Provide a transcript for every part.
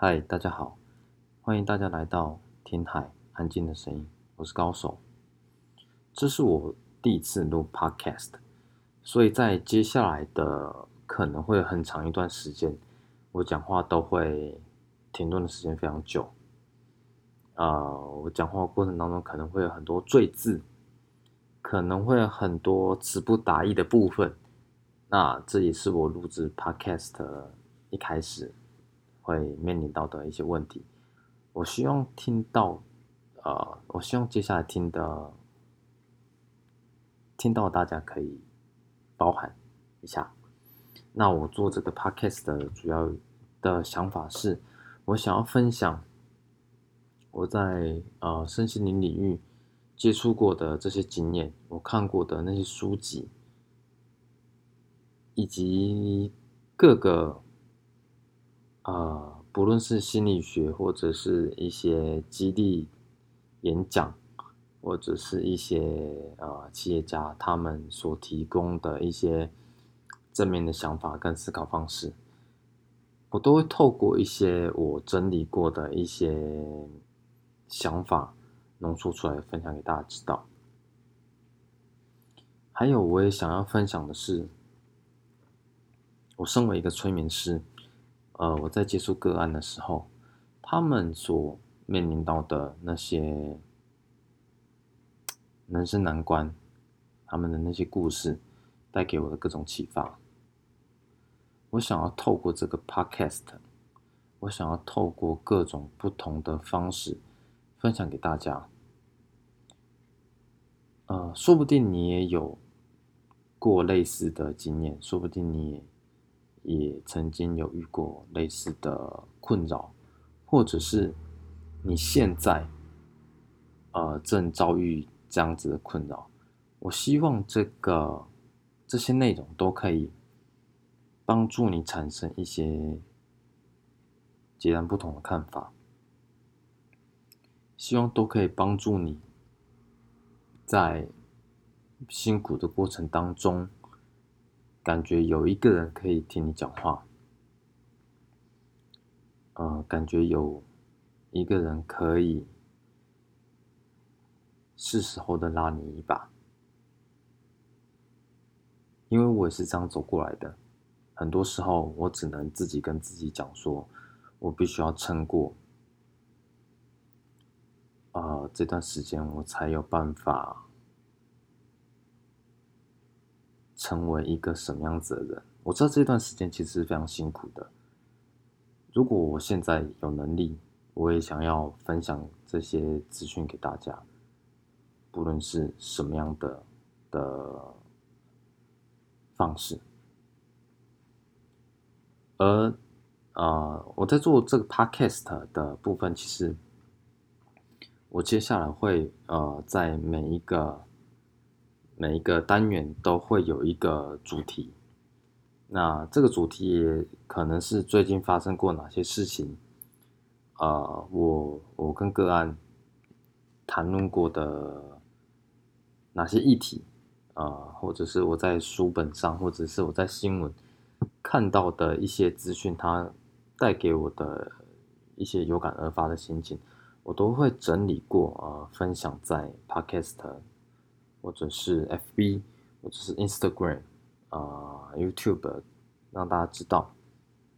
嗨，大家好，欢迎大家来到天海安静的声音，我是高手。这是我第一次录 Podcast，所以在接下来的可能会很长一段时间，我讲话都会停顿的时间非常久。呃，我讲话过程当中可能会有很多赘字，可能会有很多词不达意的部分。那这也是我录制 Podcast 一开始。会面临到的一些问题，我希望听到，呃，我希望接下来听的，听到大家可以包含一下。那我做这个 podcast 的主要的想法是，我想要分享我在呃身心灵领域接触过的这些经验，我看过的那些书籍，以及各个。呃，不论是心理学，或者是一些激励演讲，或者是一些呃企业家他们所提供的一些正面的想法跟思考方式，我都会透过一些我整理过的一些想法浓缩出来分享给大家知道。还有，我也想要分享的是，我身为一个催眠师。呃，我在接触个案的时候，他们所面临到的那些人生难关，他们的那些故事，带给我的各种启发，我想要透过这个 podcast，我想要透过各种不同的方式分享给大家。呃，说不定你也有过类似的经验，说不定你也。也曾经有遇过类似的困扰，或者是你现在呃正遭遇这样子的困扰，我希望这个这些内容都可以帮助你产生一些截然不同的看法，希望都可以帮助你在辛苦的过程当中。感觉有一个人可以听你讲话，呃，感觉有一个人可以是时候的拉你一把，因为我也是这样走过来的。很多时候，我只能自己跟自己讲说，我必须要撑过，呃，这段时间我才有办法。成为一个什么样子的人？我知道这段时间其实是非常辛苦的。如果我现在有能力，我也想要分享这些资讯给大家，不论是什么样的的方式。而啊，我在做这个 podcast 的部分，其实我接下来会呃，在每一个。每一个单元都会有一个主题，那这个主题也可能是最近发生过哪些事情，呃，我我跟个案谈论过的哪些议题，啊，或者是我在书本上，或者是我在新闻看到的一些资讯，它带给我的一些有感而发的心情，我都会整理过啊，分享在 Podcast。或者是 FB，或者是 Instagram，啊，YouTube，让大家知道，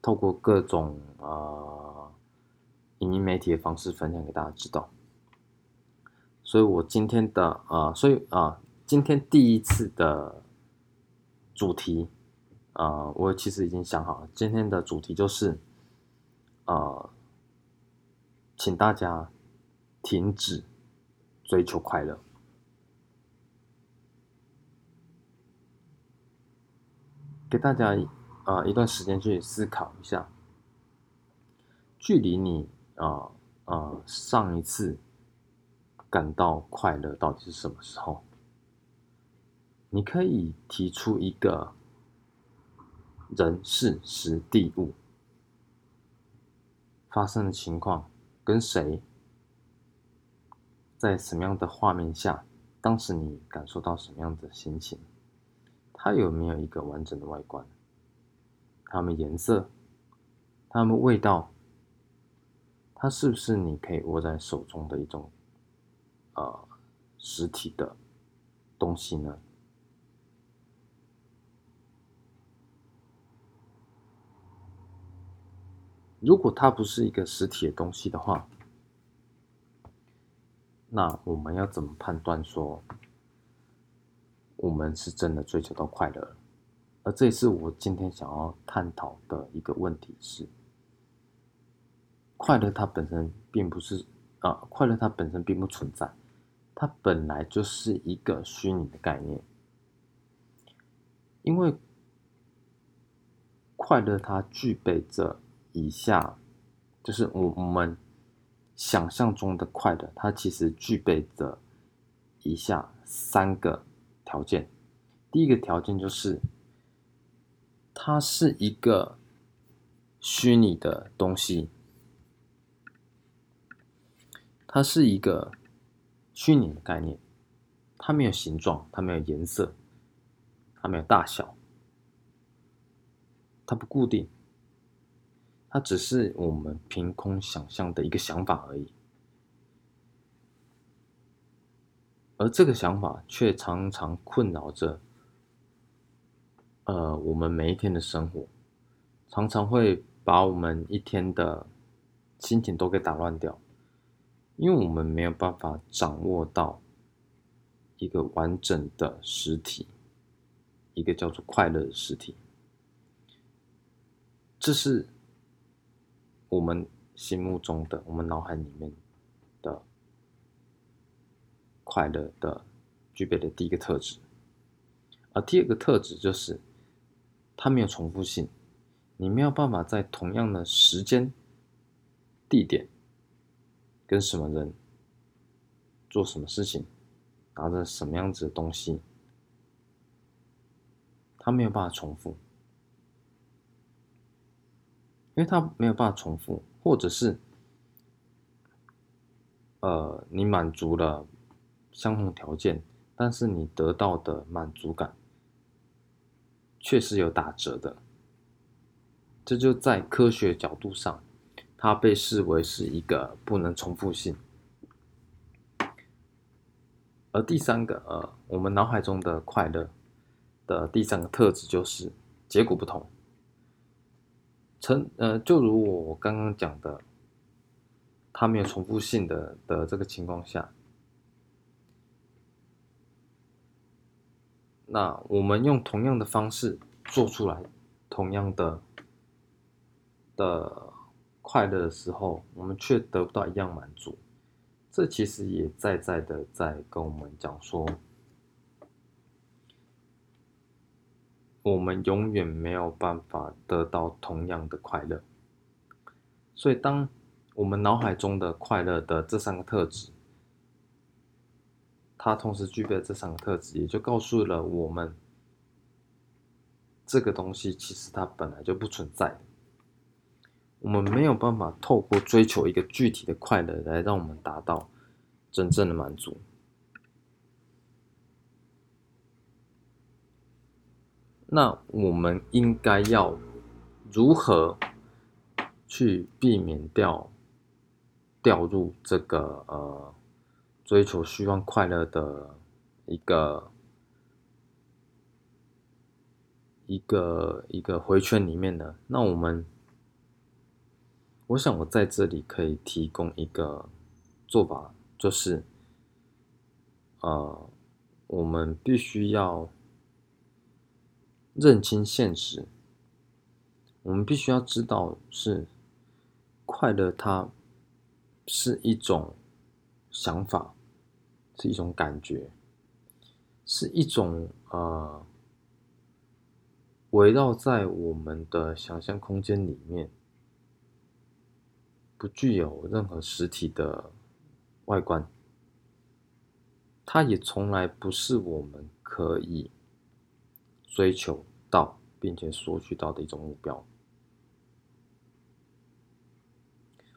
透过各种呃影音媒体的方式分享给大家知道。所以我今天的啊，所以啊，今天第一次的主题啊，我其实已经想好了，今天的主题就是呃，请大家停止追求快乐。给大家啊一段时间去思考一下，距离你啊啊上一次感到快乐到底是什么时候？你可以提出一个人事时地物发生的情况，跟谁在什么样的画面下，当时你感受到什么样的心情？它有没有一个完整的外观？它们颜色、它们味道、它是不是你可以握在手中的一种呃实体的东西呢？如果它不是一个实体的东西的话，那我们要怎么判断说我们是真的追求到快乐？而这也是我今天想要探讨的一个问题是：快乐它本身并不是啊，快乐它本身并不存在，它本来就是一个虚拟的概念，因为快乐它具备着。以下就是我我们想象中的快乐，它其实具备着以下三个条件。第一个条件就是，它是一个虚拟的东西，它是一个虚拟的概念，它没有形状，它没有颜色，它没有大小，它不固定。它只是我们凭空想象的一个想法而已，而这个想法却常常困扰着，呃，我们每一天的生活，常常会把我们一天的心情都给打乱掉，因为我们没有办法掌握到一个完整的实体，一个叫做快乐的实体，这是。我们心目中的，我们脑海里面的快乐的具备的第一个特质，而第二个特质就是它没有重复性，你没有办法在同样的时间、地点跟什么人做什么事情，拿着什么样子的东西，它没有办法重复。因为它没有办法重复，或者是，呃，你满足了相同条件，但是你得到的满足感确实有打折的，这就在科学角度上，它被视为是一个不能重复性。而第三个，呃，我们脑海中的快乐的第三个特质就是结果不同。成呃，就如我刚刚讲的，它没有重复性的的这个情况下，那我们用同样的方式做出来同样的的快乐的时候，我们却得不到一样满足，这其实也在在的在跟我们讲说。我们永远没有办法得到同样的快乐，所以当我们脑海中的快乐的这三个特质，它同时具备这三个特质，也就告诉了我们，这个东西其实它本来就不存在。我们没有办法透过追求一个具体的快乐来让我们达到真正的满足。那我们应该要如何去避免掉掉入这个呃追求虚幻快乐的一个一个一个回圈里面呢？那我们，我想我在这里可以提供一个做法，就是呃，我们必须要。认清现实，我们必须要知道，是快乐，它是一种想法，是一种感觉，是一种呃，围绕在我们的想象空间里面，不具有任何实体的外观，它也从来不是我们可以。追求到并且索取到的一种目标，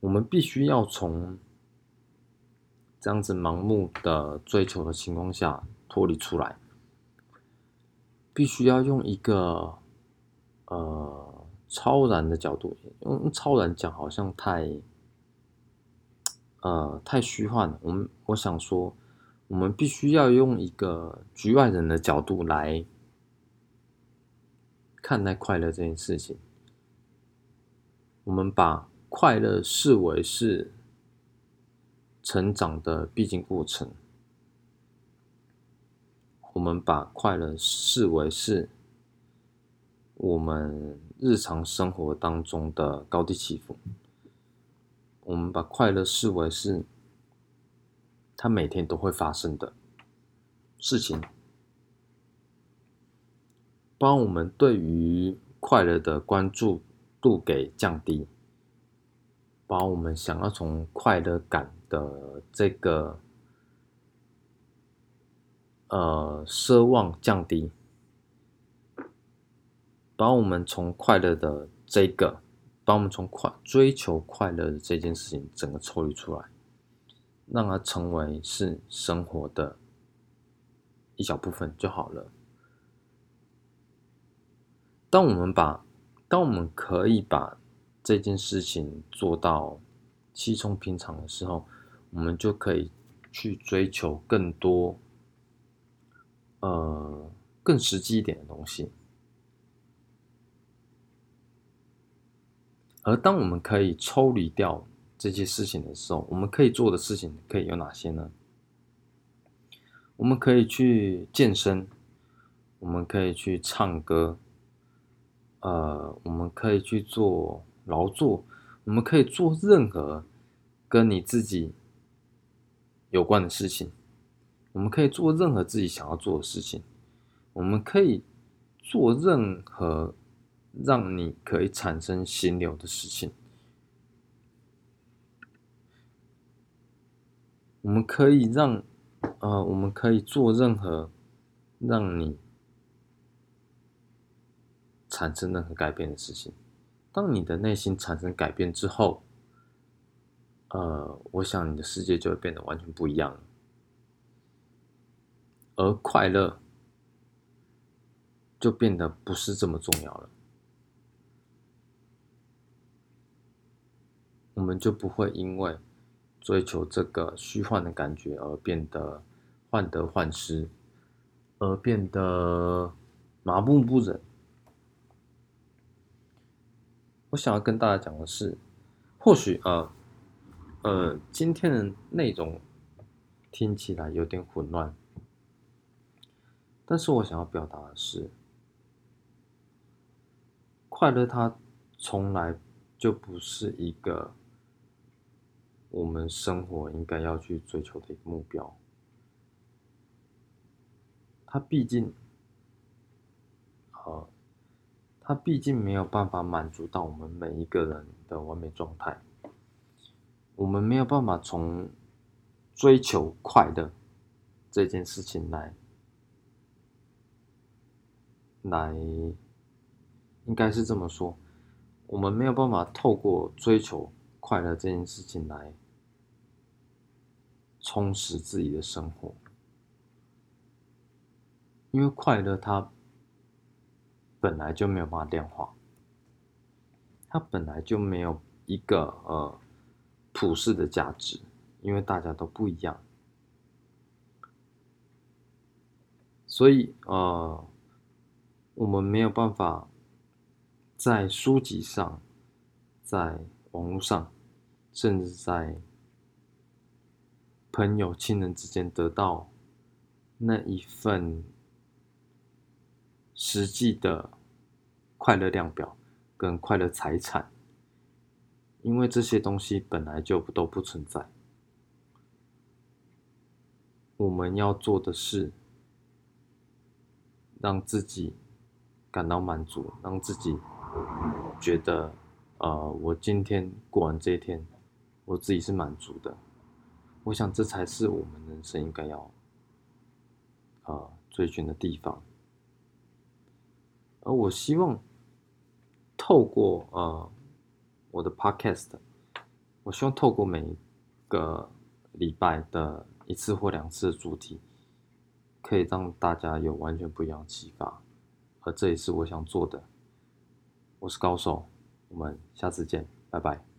我们必须要从这样子盲目的追求的情况下脱离出来，必须要用一个呃超然的角度，用超然讲好像太呃太虚幻了。我们我想说，我们必须要用一个局外人的角度来看待快乐这件事情。我们把快乐视为是成长的必经过程，我们把快乐视为是我们日常生活当中的高低起伏。我们把快乐视为是它每天都会发生的事情，帮我们对于快乐的关注度给降低，把我们想要从快乐感的这个呃奢望降低，把我们从快乐的这个。把我们从快追求快乐的这件事情整个抽离出来，让它成为是生活的一小部分就好了。当我们把，当我们可以把这件事情做到气冲平常的时候，我们就可以去追求更多，呃，更实际一点的东西。而当我们可以抽离掉这些事情的时候，我们可以做的事情可以有哪些呢？我们可以去健身，我们可以去唱歌，呃，我们可以去做劳作，我们可以做任何跟你自己有关的事情，我们可以做任何自己想要做的事情，我们可以做任何。让你可以产生心流的事情，我们可以让，呃，我们可以做任何让你产生任何改变的事情。当你的内心产生改变之后，呃，我想你的世界就会变得完全不一样，而快乐就变得不是这么重要了。我们就不会因为追求这个虚幻的感觉而变得患得患失，而变得麻木不仁。我想要跟大家讲的是，或许呃呃，今天的内容听起来有点混乱，但是我想要表达的是，快乐它从来就不是一个。我们生活应该要去追求的一个目标，它毕竟，呃，它毕竟没有办法满足到我们每一个人的完美状态。我们没有办法从追求快乐这件事情来，来，应该是这么说，我们没有办法透过追求。快乐这件事情来充实自己的生活，因为快乐它本来就没有办法量化，它本来就没有一个呃普世的价值，因为大家都不一样，所以呃我们没有办法在书籍上，在网络上。甚至在朋友、亲人之间得到那一份实际的快乐量表跟快乐财产，因为这些东西本来就都不存在。我们要做的是让自己感到满足，让自己觉得，呃，我今天过完这一天。我自己是满足的，我想这才是我们人生应该要，呃，追寻的地方。而我希望透过呃我的 podcast，我希望透过每个礼拜的一次或两次的主题，可以让大家有完全不一样的启发。而这也是我想做的。我是高手，我们下次见，拜拜。